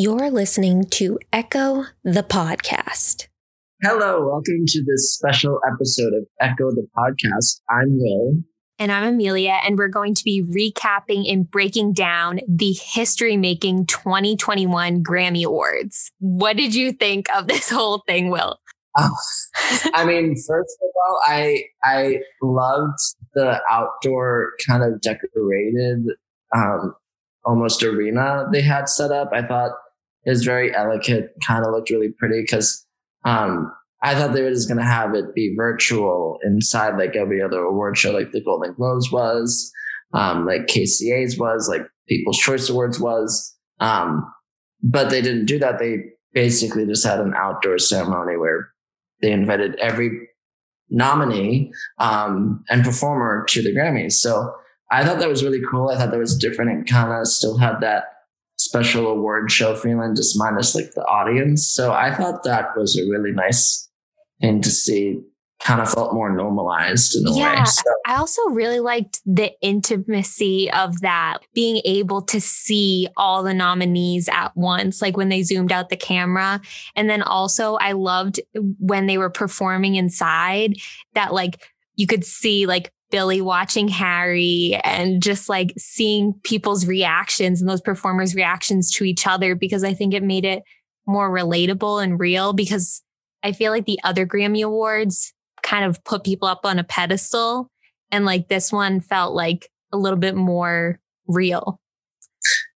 You're listening to Echo the Podcast. Hello, welcome to this special episode of Echo the Podcast. I'm Will. And I'm Amelia, and we're going to be recapping and breaking down the history making 2021 Grammy Awards. What did you think of this whole thing, Will? Oh, I mean, first of all, I I loved the outdoor kind of decorated um, almost arena they had set up. I thought it was very elegant, kind of looked really pretty because um, I thought they were just going to have it be virtual inside like every other award show, like the Golden Globes was, um, like KCA's was, like People's Choice Awards was. Um, but they didn't do that. They basically just had an outdoor ceremony where they invited every nominee um, and performer to the Grammys. So I thought that was really cool. I thought that was different and kind of still had that special award show feeling, just minus like the audience. So I thought that was a really nice thing to see. Kind of felt more normalized in a yeah, way. So, I also really liked the intimacy of that, being able to see all the nominees at once, like when they zoomed out the camera. And then also, I loved when they were performing inside that, like, you could see like Billie watching Harry and just like seeing people's reactions and those performers' reactions to each other because I think it made it more relatable and real because I feel like the other Grammy Awards kind of put people up on a pedestal. And like this one felt like a little bit more real.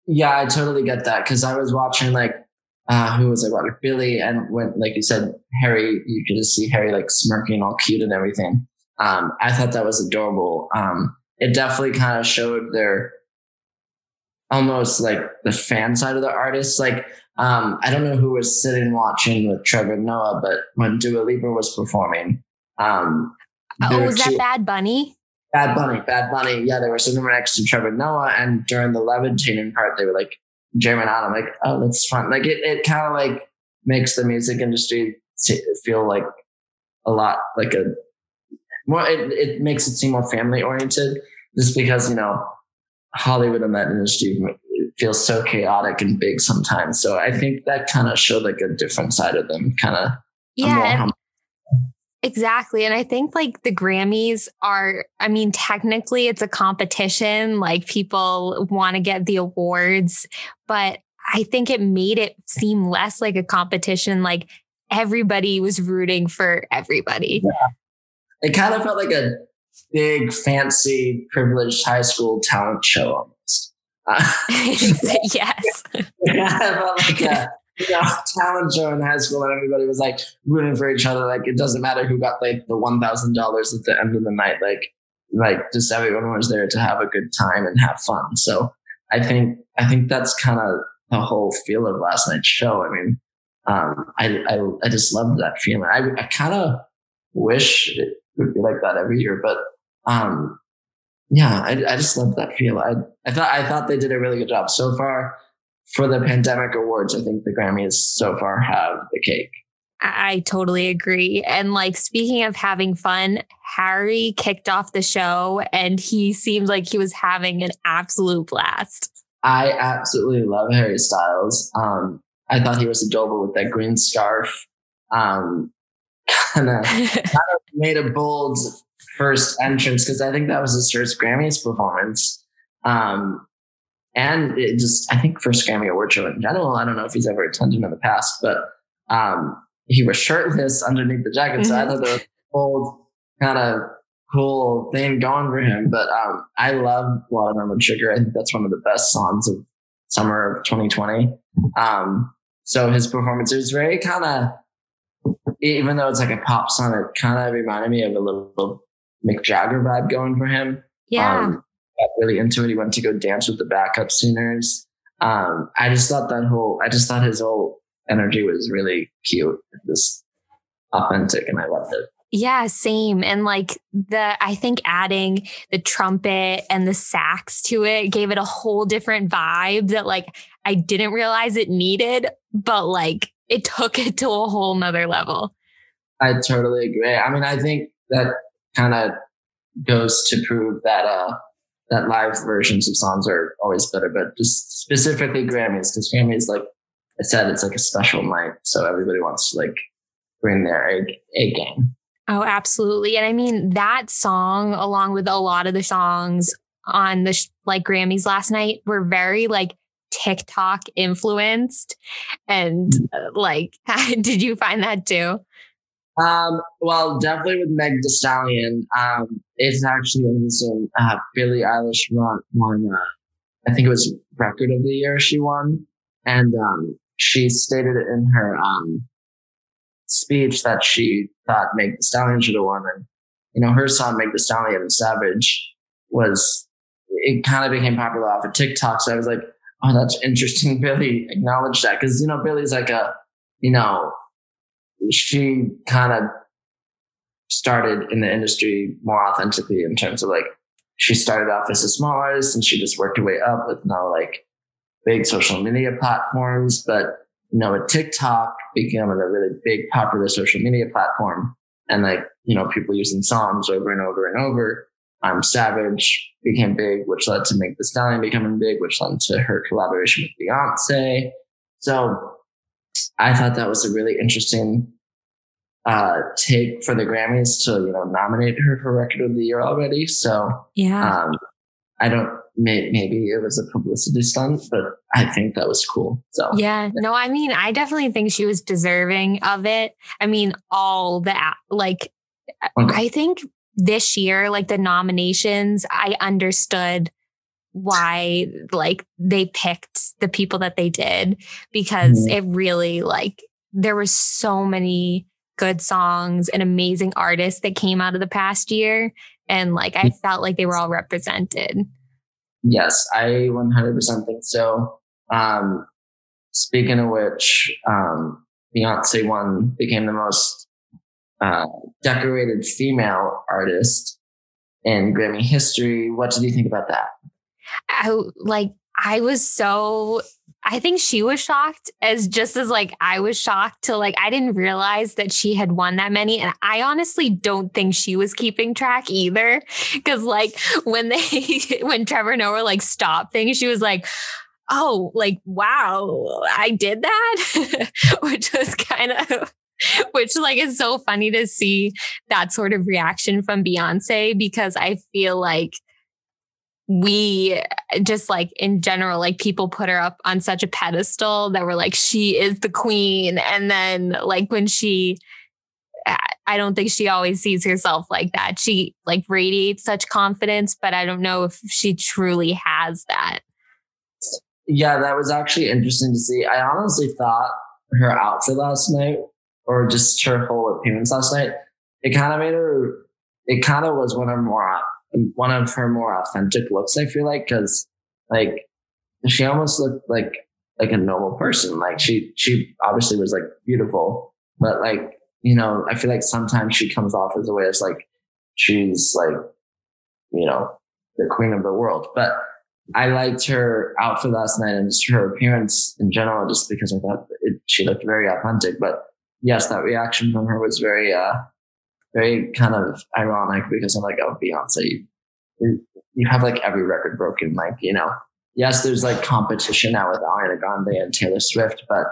Yeah, I totally get that because I was watching like uh, who was I watching Billie and when like you said Harry, you could just see Harry like smirking all cute and everything. Um, I thought that was adorable. Um, it definitely kind of showed their almost like the fan side of the artist. Like, um, I don't know who was sitting watching with Trevor Noah, but when Dua Lipa was performing, um, oh, was that Bad Bunny? Bad Bunny, Bad Bunny. Yeah, they were sitting next to Trevor Noah, and during the levitating part, they were like jamming out. I'm like, oh, that's fun. Like it, it kind of like makes the music industry feel like a lot like a more it, it makes it seem more family oriented just because you know hollywood and that industry feels so chaotic and big sometimes so i think that kind of showed like a different side of them kind of yeah Exactly. And I think like the Grammys are, I mean, technically it's a competition. Like people want to get the awards, but I think it made it seem less like a competition. Like everybody was rooting for everybody. Yeah it kind of felt like a big, fancy, privileged high school talent show almost. Uh, yes. yeah, felt like a you know, talent show in high school, and everybody was like rooting for each other. Like it doesn't matter who got like the one thousand dollars at the end of the night. Like, like just everyone was there to have a good time and have fun. So I think I think that's kind of the whole feel of last night's show. I mean, um, I, I I just loved that feeling. I I kind of wish it, would be like that every year. But um, yeah, I, I just love that feel. I I thought I thought they did a really good job so far for the pandemic awards. I think the Grammys so far have the cake. I totally agree. And like speaking of having fun, Harry kicked off the show and he seemed like he was having an absolute blast. I absolutely love Harry Styles. Um, I thought he was adorable with that green scarf. Um, kind of made a bold first entrance because I think that was his first Grammys performance. Um, and it just, I think first Grammy Award show in general. I don't know if he's ever attended in the past, but um, he was shirtless underneath the jacket. Mm-hmm. So I thought that was a bold kind of cool thing going for him. But um, I love Watermelon Sugar. I think that's one of the best songs of summer of 2020. Um, so his performance was very kind of even though it's like a pop song, it kind of reminded me of a little Mick Jagger vibe going for him. Yeah. Um, got really into it. He went to go dance with the backup singers. Um, I just thought that whole, I just thought his whole energy was really cute, just authentic, and I loved it. Yeah, same. And like the, I think adding the trumpet and the sax to it gave it a whole different vibe that like I didn't realize it needed, but like it took it to a whole nother level. I totally agree. I mean, I think that kind of goes to prove that uh that live versions of songs are always better, but just specifically Grammys, because Grammys like I said, it's like a special night. So everybody wants to like bring their A, game. Oh, absolutely. And I mean, that song, along with a lot of the songs on the sh- like Grammys last night, were very like TikTok influenced. And uh, like, did you find that too? Um, well, definitely with Meg Thee Stallion. Um, it's actually interesting. Uh, Billie Eilish won, won uh, I think it was Record of the Year she won. And um, she stated in her um, speech that she thought Meg Thee Stallion should have won. And, you know, her song, Meg Thee Stallion Savage, was, it kind of became popular off of TikTok. So I was like, oh, that's interesting. Billie acknowledged that. Cause, you know, Billie's like a, you know, she kind of started in the industry more authentically in terms of like, she started off as a small artist and she just worked her way up with now like big social media platforms. But, you know, with TikTok becoming a really big popular social media platform and like, you know, people using songs over and over and over. I'm um, Savage became big, which led to Meg Thee Stallion becoming big, which led to her collaboration with Beyonce. So I thought that was a really interesting uh, take for the Grammys to you know nominate her for Record of the Year already. So yeah, um, I don't may, maybe it was a publicity stunt, but I think that was cool. So yeah, no, I mean I definitely think she was deserving of it. I mean all that, like okay. I think this year like the nominations I understood why like they picked the people that they did because mm-hmm. it really like there were so many good songs and amazing artists that came out of the past year. And like, I felt like they were all represented. Yes, I 100% think so. Um, speaking of which, um, Beyonce one became the most uh, decorated female artist in Grammy history. What did you think about that? I like I was so I think she was shocked as just as like I was shocked to like I didn't realize that she had won that many and I honestly don't think she was keeping track either cuz like when they when Trevor Noah like stopped things she was like oh like wow I did that which was kind of which like is so funny to see that sort of reaction from Beyonce because I feel like we just like in general, like people put her up on such a pedestal that we're like, she is the queen. And then, like, when she, I don't think she always sees herself like that. She like radiates such confidence, but I don't know if she truly has that. Yeah, that was actually interesting to see. I honestly thought her outfit last night, or just her whole appearance last night, it kind of made her, it kind of was one of more one of her more authentic looks. I feel like because like she almost looked like like a normal person. Like she she obviously was like beautiful, but like you know I feel like sometimes she comes off as a way as like she's like you know the queen of the world, but. I liked her outfit last night and just her appearance in general, just because I thought it, she looked very authentic. But yes, that reaction from her was very, uh, very kind of ironic because I'm like, oh, Beyonce, you, you have like every record broken. Like, you know, yes, there's like competition now with Ariana Grande and Taylor Swift, but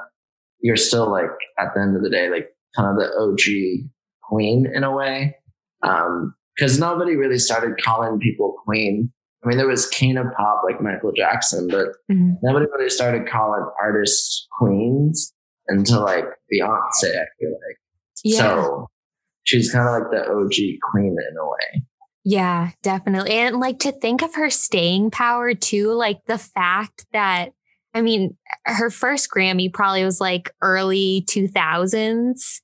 you're still like at the end of the day, like kind of the OG queen in a way. Um, cause nobody really started calling people queen. I mean, there was king of pop like Michael Jackson, but mm-hmm. nobody really started calling artists queens until like Beyonce, I feel like. Yeah. So she's kind of like the OG queen in a way. Yeah, definitely. And like to think of her staying power too, like the fact that, I mean, her first Grammy probably was like early 2000s.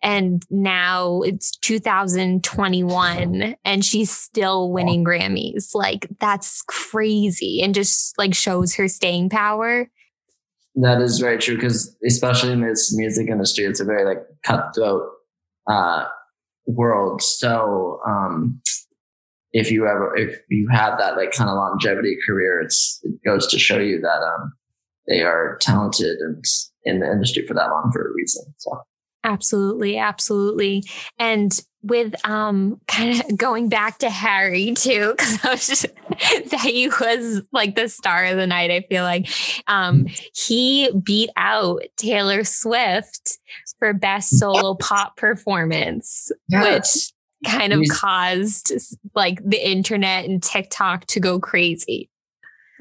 And now it's 2021 and she's still winning Grammys. Like that's crazy and just like shows her staying power. That is very true because especially in this music industry, it's a very like cutthroat uh, world. So um, if you ever if you have that like kind of longevity career, it's it goes to show you that um, they are talented and in the industry for that long for a reason. So Absolutely, absolutely. And with um kind of going back to Harry too, because that he was like the star of the night, I feel like. Um he beat out Taylor Swift for best solo pop performance, yeah. which kind of caused like the internet and TikTok to go crazy.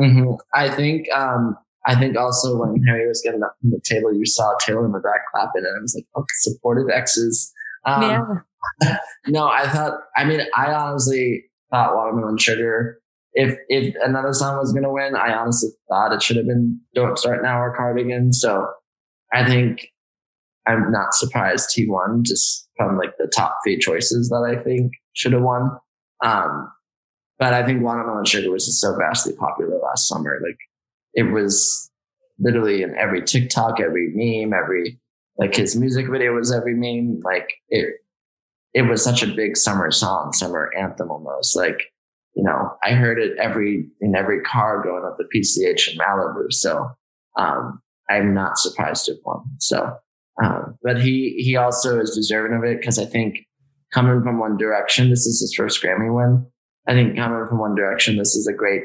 Mm-hmm. I think um I think also when Harry was getting up from the table, you saw Taylor in the back clapping, and I was like, "Oh, supportive exes." Um, yeah. no, I thought. I mean, I honestly thought Watermelon Sugar. If if another song was going to win, I honestly thought it should have been "Don't Start Now" or "Cardigan." So I think I'm not surprised he won, just from like the top three choices that I think should have won. Um, but I think Watermelon Sugar was just so vastly popular last summer. Like it was literally in every TikTok, every meme, every like his music video was every meme. Like it, it was such a big summer song, summer anthem almost. Like, you know, I heard it every in every car going up the PCH in Malibu. So um, I'm not surprised have won. So, um, but he he also is deserving of it because I think coming from One Direction, this is his first Grammy win. I think coming from One Direction, this is a great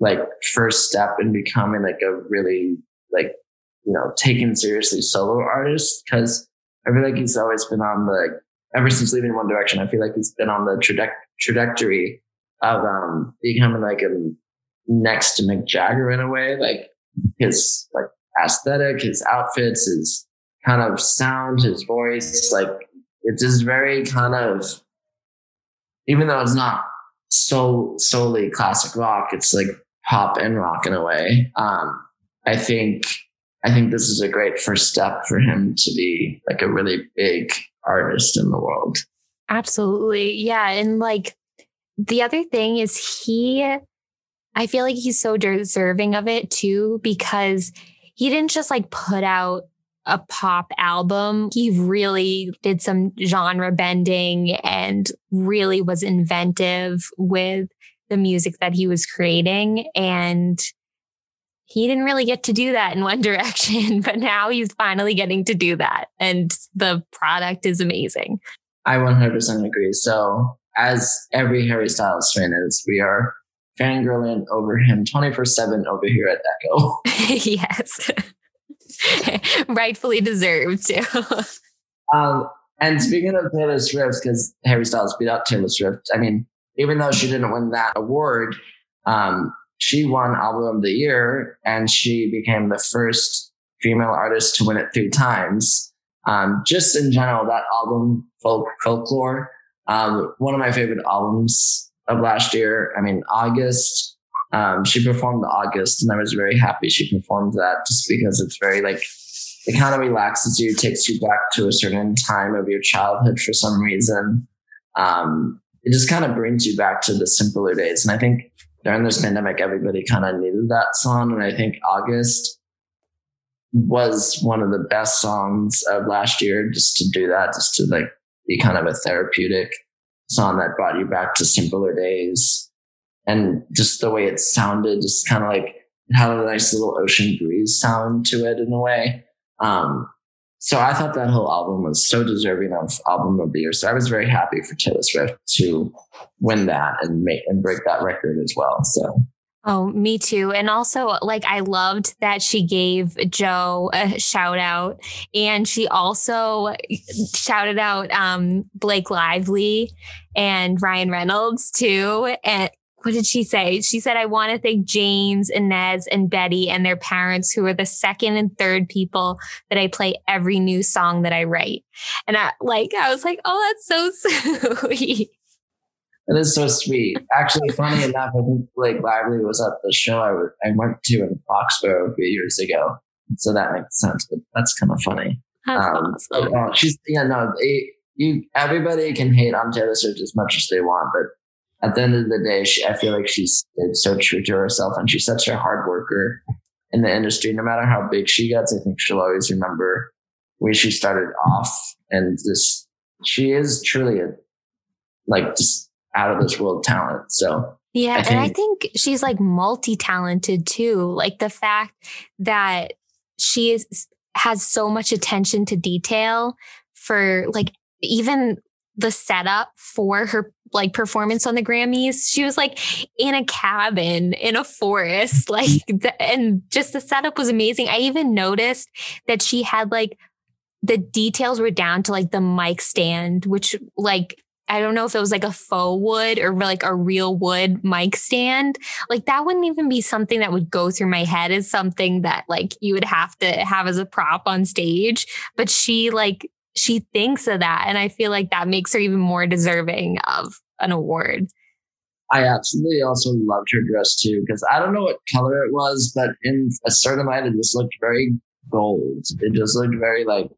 like first step in becoming like a really like you know taken seriously solo artist because I feel like he's always been on the ever since leaving One Direction. I feel like he's been on the traje- trajectory of um becoming like a next to Mick Jagger in a way, like his like aesthetic, his outfits, his kind of sound, his voice, like it's just very kind of even though it's not so solely classic rock, it's like pop and rock in a way. Um, I think I think this is a great first step for him to be like a really big artist in the world. Absolutely. Yeah. And like the other thing is he, I feel like he's so deserving of it too, because he didn't just like put out a pop album. He really did some genre bending and really was inventive with the music that he was creating. And he didn't really get to do that in One Direction, but now he's finally getting to do that. And the product is amazing. I 100% agree. So, as every Harry Styles fan is, we are fangirling over him 24 7 over here at Echo. yes. Rightfully deserved too. um, and speaking of Taylor Swift, because Harry Styles beat out Taylor Swift, I mean, even though she didn't win that award, um, she won Album of the Year and she became the first female artist to win it three times. Um, just in general, that album, Folk, Folklore, um, one of my favorite albums of last year. I mean, August, um, she performed August and I was very happy she performed that just because it's very like, it kind of relaxes you, takes you back to a certain time of your childhood for some reason. Um, it just kind of brings you back to the simpler days. And I think during this pandemic, everybody kind of needed that song. And I think August was one of the best songs of last year just to do that, just to like be kind of a therapeutic song that brought you back to simpler days. And just the way it sounded, just kind of like it had a nice little ocean breeze sound to it in a way. Um, so I thought that whole album was so deserving of album of the year. So I was very happy for Taylor Swift to win that and make and break that record as well. So Oh, me too. And also, like, I loved that she gave Joe a shout out. And she also shouted out um, Blake Lively and Ryan Reynolds too. And what did she say? She said, I want to thank James, Inez, and Betty and their parents, who are the second and third people that I play every new song that I write. And I like, I was like, oh, that's so sweet. It is so sweet. Actually, funny enough, I think Blake Lively was at the show I, I went to in Foxborough a few years ago. So that makes sense, but that's kind of funny. That's um, awesome. uh, she's, yeah, no, they, you, everybody can hate on Taylor Swift as much as they want, but at the end of the day, she, I feel like she's so true to herself and she's such a hard worker in the industry. No matter how big she gets, I think she'll always remember where she started off. And this, she is truly a, like just out of this world talent. So yeah. I think, and I think she's like multi talented too. Like the fact that she is has so much attention to detail for like even the setup for her like performance on the Grammys. She was like in a cabin in a forest, like, the, and just the setup was amazing. I even noticed that she had like the details were down to like the mic stand, which like I don't know if it was like a faux wood or like a real wood mic stand. Like that wouldn't even be something that would go through my head as something that like you would have to have as a prop on stage. But she like she thinks of that. And I feel like that makes her even more deserving of an award. I absolutely also loved her dress too, because I don't know what color it was, but in a certain light, it just looked very gold. It just looked very like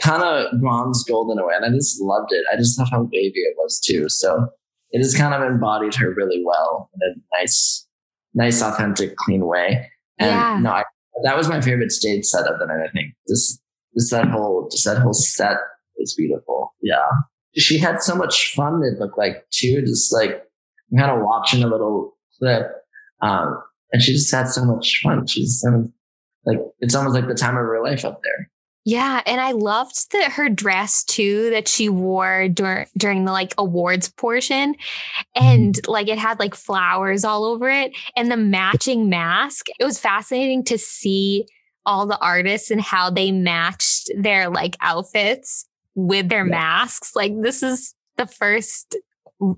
kind of bronze gold in a way. And I just loved it. I just love how wavy it was too. So it just kind of embodied her really well in a nice, nice, authentic, clean way. And yeah. no, I, that was my favorite stage set of the night. I think this just that whole just that whole set is beautiful. Yeah. She had so much fun, it looked like too, just like I'm kind of watching a little clip. Um, and she just had so much fun. She's having like it's almost like the time of her life up there. Yeah, and I loved that her dress too that she wore during during the like awards portion, and mm-hmm. like it had like flowers all over it, and the matching mask. It was fascinating to see all the artists and how they matched their like outfits with their yeah. masks. Like this is the first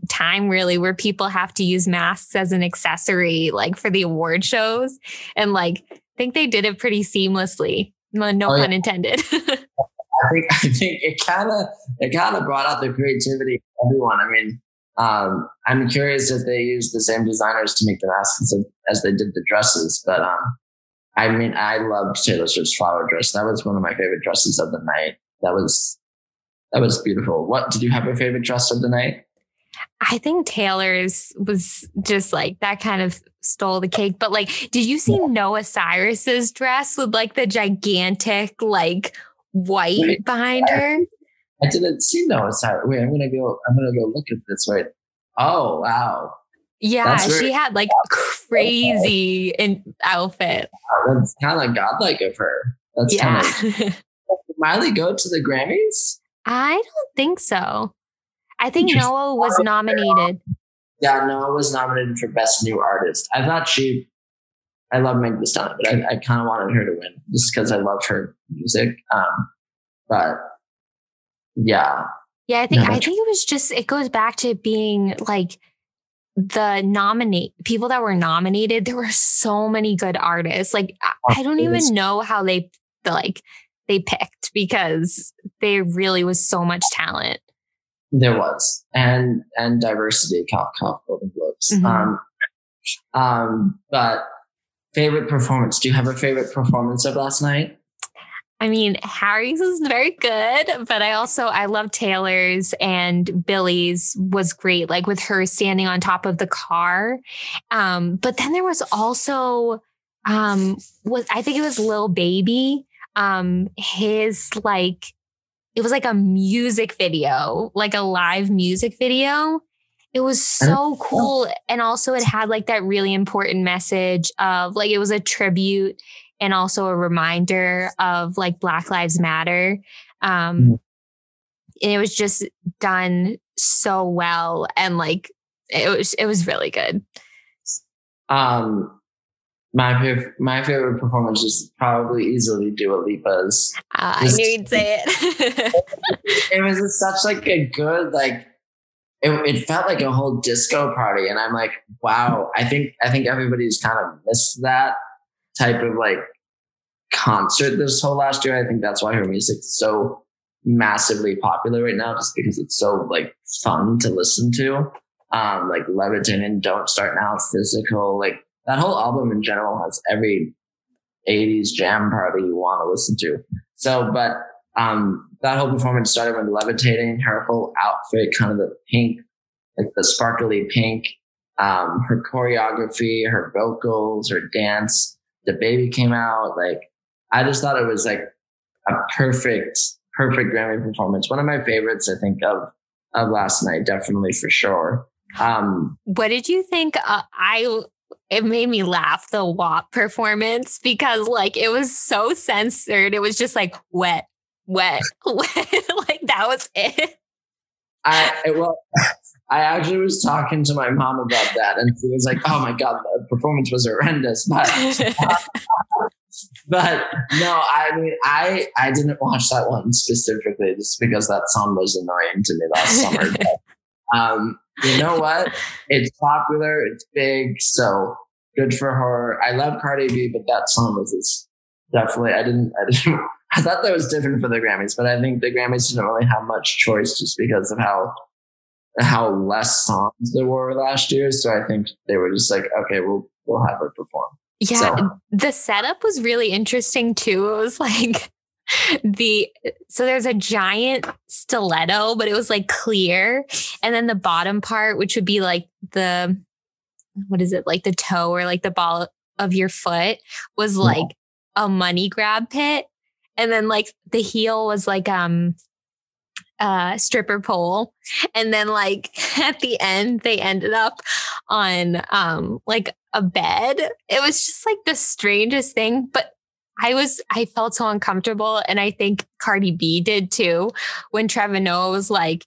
time really where people have to use masks as an accessory like for the award shows and like I think they did it pretty seamlessly. No oh, yeah. pun intended. I think I think it kind of it kind of brought out the creativity of everyone. I mean, um, I'm curious if they used the same designers to make the masks as, as they did the dresses, but um, I mean, I loved Taylor Swift's flower dress. That was one of my favorite dresses of the night. That was that was beautiful. What did you have a favorite dress of the night? I think Taylor's was just like that kind of stole the cake. But like, did you see yeah. Noah Cyrus's dress with like the gigantic like white Wait, behind I, her? I didn't see Noah Cyrus. Wait, I'm gonna go. I'm gonna go look at this. Right. Oh wow. Yeah, she had like crazy in outfit. That's kind of godlike of her. That's yeah. kind of. Miley go to the Grammys? I don't think so. I think Noah was nominated. Yeah, Noah was nominated for Best New Artist. I thought she. I love Meg Thee Stallion, but I, I kind of wanted her to win just because I love her music. Um, but yeah, yeah, I think no, I think it was just it goes back to being like the nominate people that were nominated, there were so many good artists. Like I don't even know how they like they picked because there really was so much talent. There was, and and diversity. Cough, cough, Golden Globes. Mm-hmm. Um, um, but favorite performance. Do you have a favorite performance of last night? I mean, Harry's is very good, but I also I love Taylor's and Billie's was great, like with her standing on top of the car. Um, but then there was also um was I think it was Lil Baby. Um, his like it was like a music video, like a live music video. It was so cool. And also it had like that really important message of like it was a tribute and also a reminder of like Black Lives Matter. Um, mm-hmm. and it was just done so well and like it was it was really good. Um my favorite, my favorite performance is probably easily Dua Lipa's. Uh, I knew you'd say it. it was such like a good like it, it, felt like a whole disco party and i'm like wow i think i think everybody's kind of missed that type of like concert this whole last year. I think that's why her music's so massively popular right now, just because it's so like fun to listen to. Um, like Levitating, Don't Start Now, Physical, like that whole album in general has every 80s jam party you want to listen to. So, but um, that whole performance started with Levitating, her whole outfit, kind of the pink, like the sparkly pink, um, her choreography, her vocals, her dance, DaBaby came out, like I just thought it was like a perfect, perfect Grammy performance. One of my favorites, I think, of of last night, definitely for sure. Um, what did you think? Uh, I it made me laugh the WAP performance because like it was so censored. It was just like wet, wet, wet. like that was it. I well, I actually was talking to my mom about that, and she was like, "Oh my god, the performance was horrendous." But, but no, I mean, I I didn't watch that one specifically just because that song was annoying to me last summer. But, um, you know what? It's popular, it's big, so good for her. I love Cardi B, but that song was just definitely. I didn't. I didn't. I thought that was different for the Grammys, but I think the Grammys didn't really have much choice just because of how how less songs there were last year. So I think they were just like, okay, we'll we'll have her perform. Yeah, so. the setup was really interesting too. It was like the so there's a giant stiletto, but it was like clear, and then the bottom part, which would be like the what is it like the toe or like the ball of your foot, was like a money grab pit, and then like the heel was like um uh, stripper pole. And then like at the end, they ended up on um, like a bed. It was just like the strangest thing. But I was, I felt so uncomfortable. And I think Cardi B did too when Trevor Noah was like,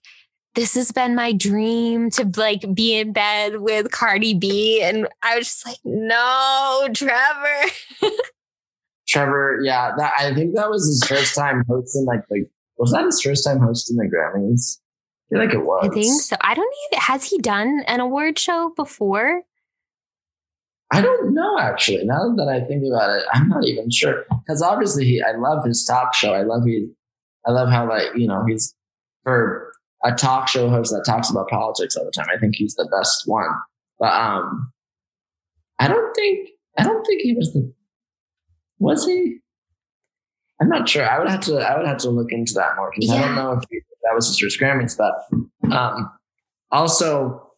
this has been my dream to like be in bed with Cardi B. And I was just like, no, Trevor. Trevor, yeah, that I think that was his first time hosting like the was that his first time hosting the Grammys? I feel like it was. I think so. I don't even has he done an award show before? I don't know actually. Now that I think about it, I'm not even sure. Because obviously he I love his talk show. I love he I love how like, you know, he's for a talk show host that talks about politics all the time. I think he's the best one. But um I don't think I don't think he was the was he? I'm not sure. I would have to. I would have to look into that more because yeah. I don't know if that was his first Grammys. stuff. um, also,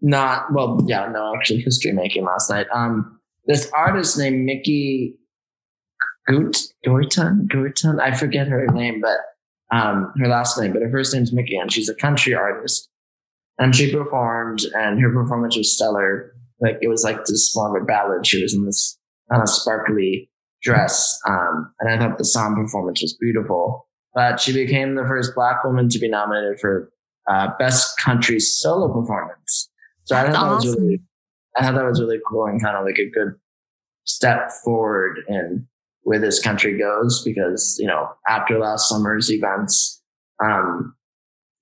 not well. Yeah, no, actually, history making last night. Um, this artist named Mickey Goot Gorton Gorton. I forget her name, but um, her last name, but her first name's Mickey, and she's a country artist. And she performed, and her performance was stellar. Like it was like this a ballad. She was in this kind of sparkly dress. Um, and I thought the song performance was beautiful. But she became the first black woman to be nominated for uh, best country solo performance. So That's I thought awesome. that was really, I thought that was really cool and kind of like a good step forward in where this country goes because you know after last summer's events um,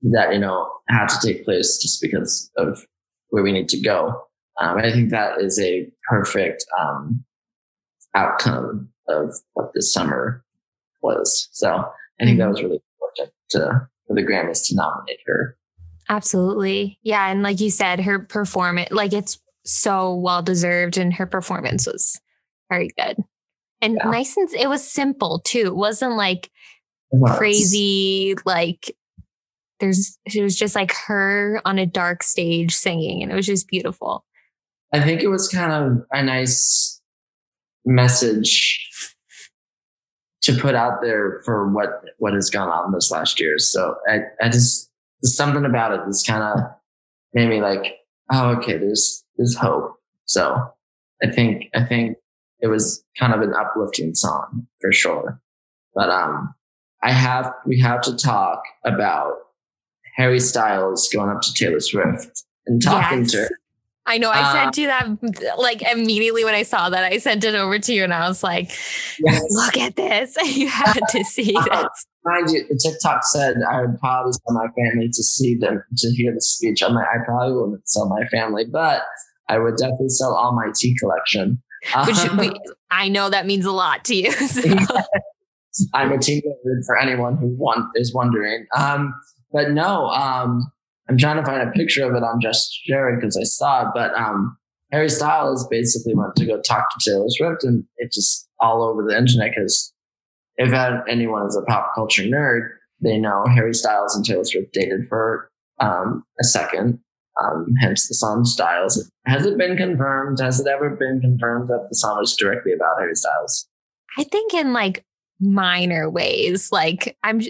that you know had to take place just because of where we need to go. Um, I think that is a perfect um, outcome of what this summer was. So I think that mm-hmm. was really important to, for the Grammys to nominate her. Absolutely. Yeah. And like you said, her performance, like it's so well deserved and her performance was very good. And yeah. nice and it was simple too. It wasn't like it crazy, like there's it was just like her on a dark stage singing and it was just beautiful. I think it was kind of a nice message to put out there for what what has gone on this last year. So I, I just something about it that's kind of made me like, oh, okay, there's there's hope. So I think I think it was kind of an uplifting song for sure. But um, I have we have to talk about Harry Styles going up to Taylor Swift and talking yes. to her I know I uh, sent you that like immediately when I saw that. I sent it over to you and I was like, yes. look at this. you had to see uh, this. Mind you, the TikTok said I would probably sell my family to see them, to hear the speech. I'm like, I probably wouldn't sell my family, but I would definitely sell all my tea collection. Which we, I know that means a lot to you. So. I'm a tea nerd for anyone who want, is wondering. Um, but no, um, I'm trying to find a picture of it on Just Jared because I saw it, but um, Harry Styles basically went to go talk to Taylor Swift, and it's just all over the internet because if anyone is a pop culture nerd, they know Harry Styles and Taylor Swift dated for um, a second, um, hence the song Styles. Has it been confirmed? Has it ever been confirmed that the song was directly about Harry Styles? I think in like minor ways. Like I'm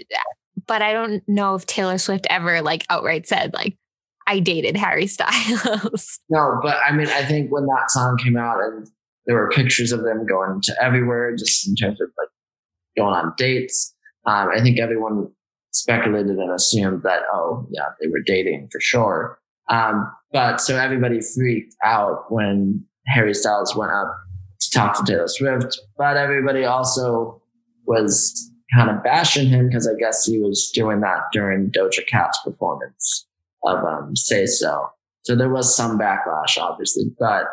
but I don't know if Taylor Swift ever like outright said like I dated Harry Styles. no, but I mean, I think when that song came out and there were pictures of them going to everywhere, just in terms of like going on dates. Um, I think everyone speculated and assumed that, oh, yeah, they were dating for sure. Um, but so everybody freaked out when Harry Styles went up to talk to Taylor Swift, but everybody also was kind of bashing him because I guess he was doing that during Doja Cat's performance of um, Say So. So there was some backlash, obviously, but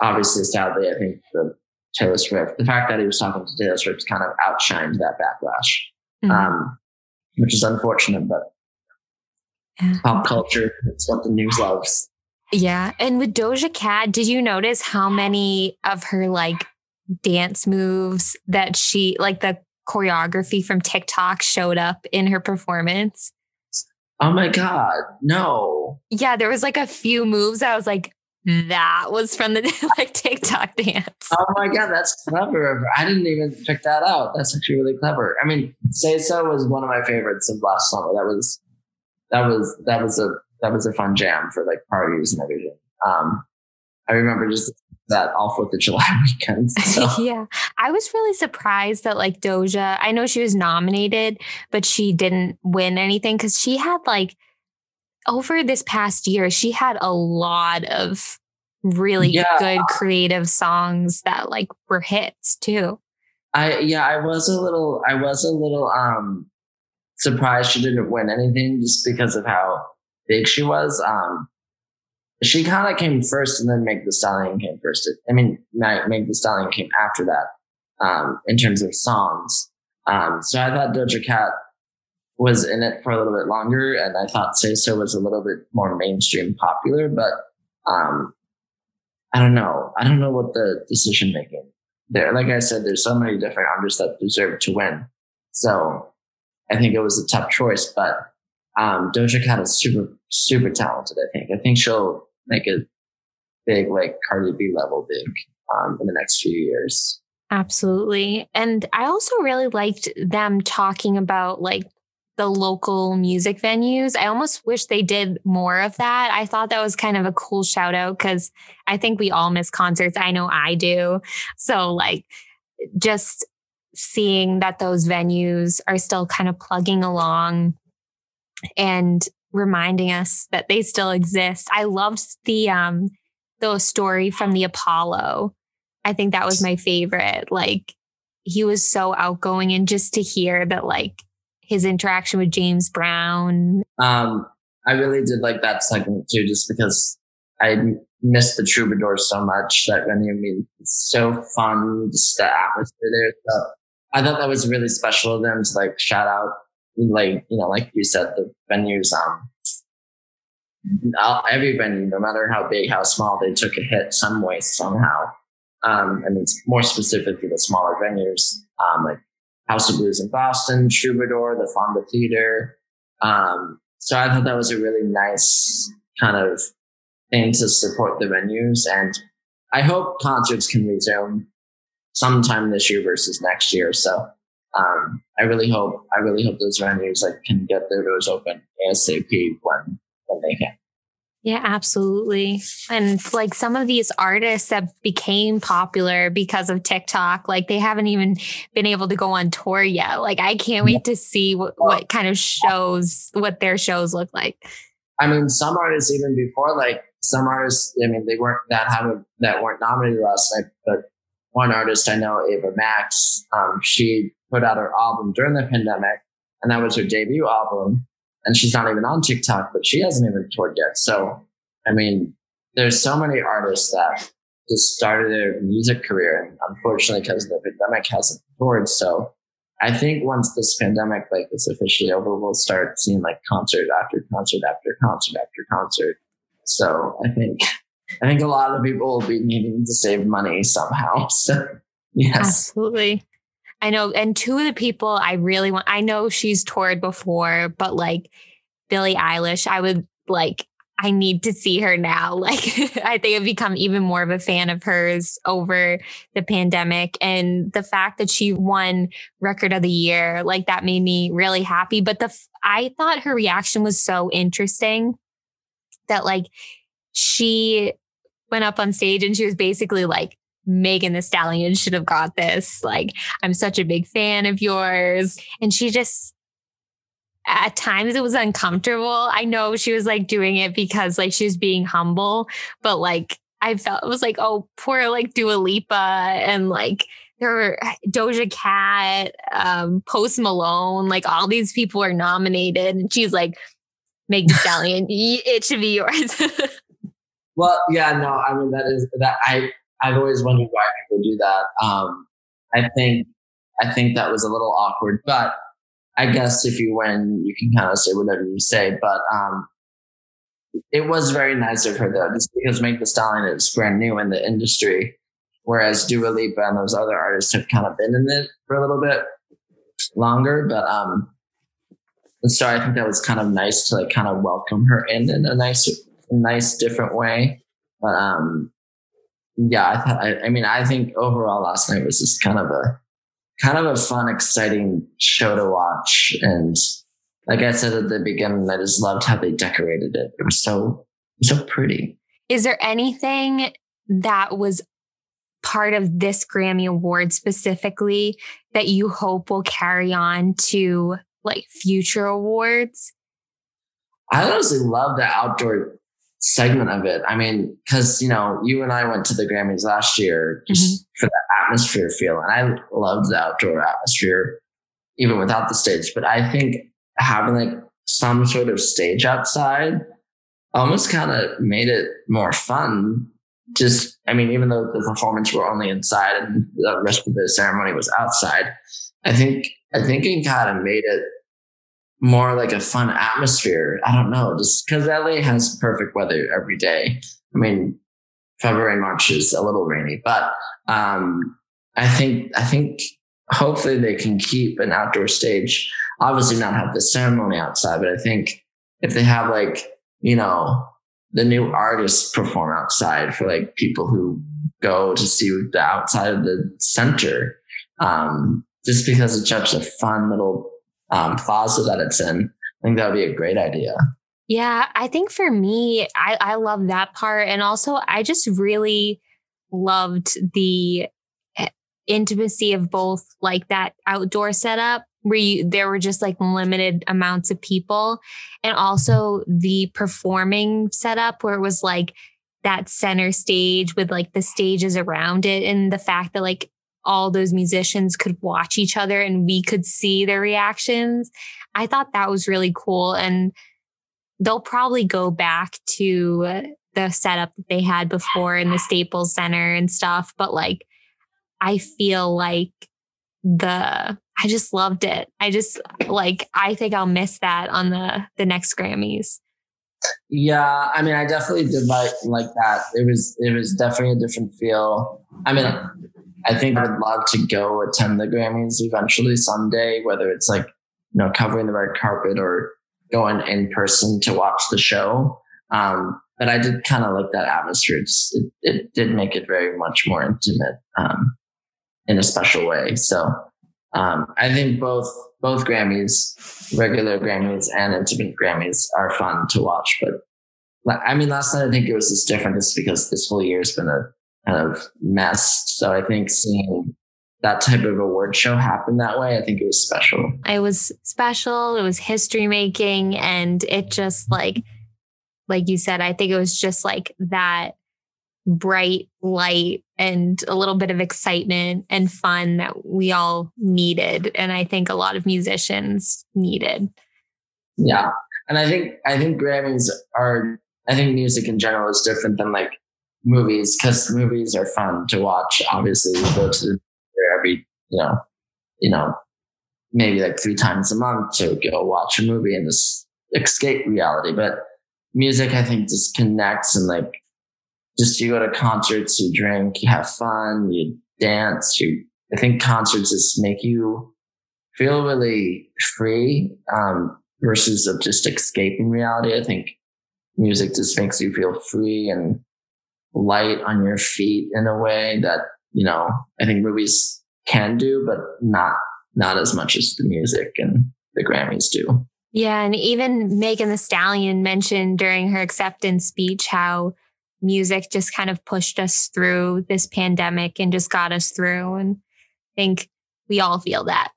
obviously, sadly, I think the Taylor Swift, the fact that he was talking to Taylor Swift kind of outshined that backlash, mm-hmm. um, which is unfortunate, but yeah. pop culture, it's what the news loves. Yeah. And with Doja Cat, did you notice how many of her like dance moves that she, like the choreography from TikTok showed up in her performance? Oh my God. No. Yeah. There was like a few moves. I was like, that was from the like TikTok dance. Oh my god, that's clever. I didn't even pick that out. That's actually really clever. I mean, "Say So" was one of my favorites of last summer. That was that was that was a that was a fun jam for like parties and everything. Um, I remember just that all Fourth of July weekend. So. yeah, I was really surprised that like Doja. I know she was nominated, but she didn't win anything because she had like over this past year, she had a lot of really yeah. good creative songs that like were hits too. I yeah, I was a little I was a little um surprised she didn't win anything just because of how big she was. Um she kind of came first and then Meg Thee Stallion came first. I mean, Meg Thee Stallion came after that um, in terms of songs. Um, so I thought Doja Cat was in it for a little bit longer, and I thought Say So was a little bit more mainstream popular, but um, I don't know. I don't know what the decision making there. Like I said, there's so many different artists that deserve to win. So I think it was a tough choice, but um, Doja Cat is super, super talented. I think. I think she'll make a big, like Cardi B level big um, in the next few years. Absolutely. And I also really liked them talking about like the local music venues. I almost wish they did more of that. I thought that was kind of a cool shout out because I think we all miss concerts. I know I do. So, like, just seeing that those venues are still kind of plugging along and reminding us that they still exist. I loved the um the story from the Apollo. I think that was my favorite. Like he was so outgoing and just to hear that like his interaction with James Brown. Um, I really did like that segment too, just because I missed the troubadour so much. That venue, I mean, it's so fun, just the atmosphere there. So I thought that was really special of them to like shout out, like you know, like you said, the venues. Um, every venue, no matter how big, how small, they took a hit some way somehow. Um, and it's more specifically the smaller venues, um, like House of Blues in Boston, Troubadour, the Fonda Theater. Um, so I thought that was a really nice kind of thing to support the venues. And I hope concerts can resume sometime this year versus next year. So um, I really hope I really hope those venues like can get their doors open ASAP when when they can. Yeah, absolutely. And like some of these artists that became popular because of TikTok, like they haven't even been able to go on tour yet. Like I can't wait to see what, what kind of shows, what their shows look like. I mean, some artists even before, like some artists, I mean, they weren't that haven't that weren't nominated last night, but one artist I know, Ava Max, um, she put out her album during the pandemic, and that was her debut album and she's not even on TikTok, but she hasn't even toured yet. So, I mean, there's so many artists that just started their music career, and unfortunately, because the pandemic hasn't toured. So, I think once this pandemic like is officially over, we'll start seeing like concert after concert after concert after concert. So, I think I think a lot of people will be needing to save money somehow. So, yes, absolutely. I know. And two of the people I really want, I know she's toured before, but like Billie Eilish, I would like, I need to see her now. Like, I think I've become even more of a fan of hers over the pandemic. And the fact that she won record of the year, like that made me really happy. But the, I thought her reaction was so interesting that like she went up on stage and she was basically like, Megan Thee Stallion should have got this. Like, I'm such a big fan of yours. And she just, at times it was uncomfortable. I know she was like doing it because like she was being humble, but like I felt it was like, oh, poor like Dua Lipa and like there were Doja Cat, um, Post Malone, like all these people are nominated. And she's like, Megan Thee Stallion, it should be yours. well, yeah, no, I mean that is that I I've always wondered why people do that. Um, I think I think that was a little awkward, but I guess if you win, you can kind of say whatever you say. But um, it was very nice of her though, just because Meg Thee Stallion is brand new in the industry, whereas Dua Lipa and those other artists have kind of been in it for a little bit longer. But um, so I think that was kind of nice to like kind of welcome her in in a nice, nice different way. But um, yeah, I I, I mean, I think overall last night was just kind of a, kind of a fun, exciting show to watch. And like I said at the beginning, I just loved how they decorated it. It was so, so pretty. Is there anything that was part of this Grammy Award specifically that you hope will carry on to like future awards? I honestly love the outdoor segment of it. I mean, because you know, you and I went to the Grammys last year just mm-hmm. for the atmosphere feel, and I loved the outdoor atmosphere even without the stage. But I think having like some sort of stage outside almost kind of made it more fun. Just, I mean, even though the performance were only inside and the rest of the ceremony was outside, I think I think it kind of made it more like a fun atmosphere. I don't know, just because LA has perfect weather every day. I mean, February and March is a little rainy, but um, I think I think hopefully they can keep an outdoor stage. Obviously, not have the ceremony outside, but I think if they have like you know the new artists perform outside for like people who go to see the outside of the center, um, just because it's such a fun little um, plaza that it's in. I think that would be a great idea. Yeah, I think for me, I, I love that part. And also, I just really loved the eh, intimacy of both like that outdoor setup where you, there were just like limited amounts of people and also the performing setup where it was like that center stage with like the stages around it and the fact that like all those musicians could watch each other and we could see their reactions. I thought that was really cool. And they'll probably go back to the setup that they had before in the Staples Center and stuff. But like, I feel like the, I just loved it. I just like, I think I'll miss that on the, the next Grammys. Yeah, I mean, I definitely did like like that. It was it was definitely a different feel. I mean, I think I would love to go attend the Grammys eventually someday, whether it's like, you know, covering the red carpet or going in person to watch the show. Um, but I did kind of like that atmosphere. It, it, did make it very much more intimate, um, in a special way. So, um, I think both, both Grammys, regular Grammys and intimate Grammys are fun to watch. But I mean, last night I think it was just different just because this whole year has been a kind of mess. So I think seeing that type of award show happen that way, I think it was special. It was special. It was history making. And it just like, like you said, I think it was just like that bright light and a little bit of excitement and fun that we all needed. And I think a lot of musicians needed. Yeah. And I think, I think Grammys are, I think music in general is different than like movies because movies are fun to watch. Obviously, we go to every you know, you know, maybe like three times a month to go watch a movie and just escape reality. But music, I think, just connects and like just you go to concerts, you drink, you have fun, you dance. You, I think concerts just make you feel really free um, versus of just escaping reality. I think music just makes you feel free and light on your feet in a way that, you know, I think movies can do, but not, not as much as the music and the Grammys do. Yeah. And even Megan Thee Stallion mentioned during her acceptance speech how music just kind of pushed us through this pandemic and just got us through. And I think we all feel that.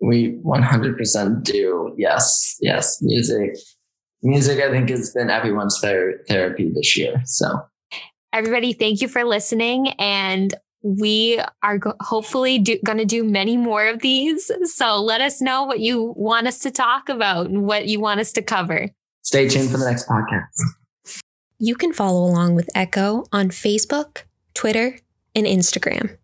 We 100% do. Yes. Yes. Music. Music, I think, has been everyone's ther- therapy this year. So, everybody, thank you for listening. And we are go- hopefully going to do many more of these. So let us know what you want us to talk about and what you want us to cover. Stay tuned for the next podcast. You can follow along with Echo on Facebook, Twitter, and Instagram.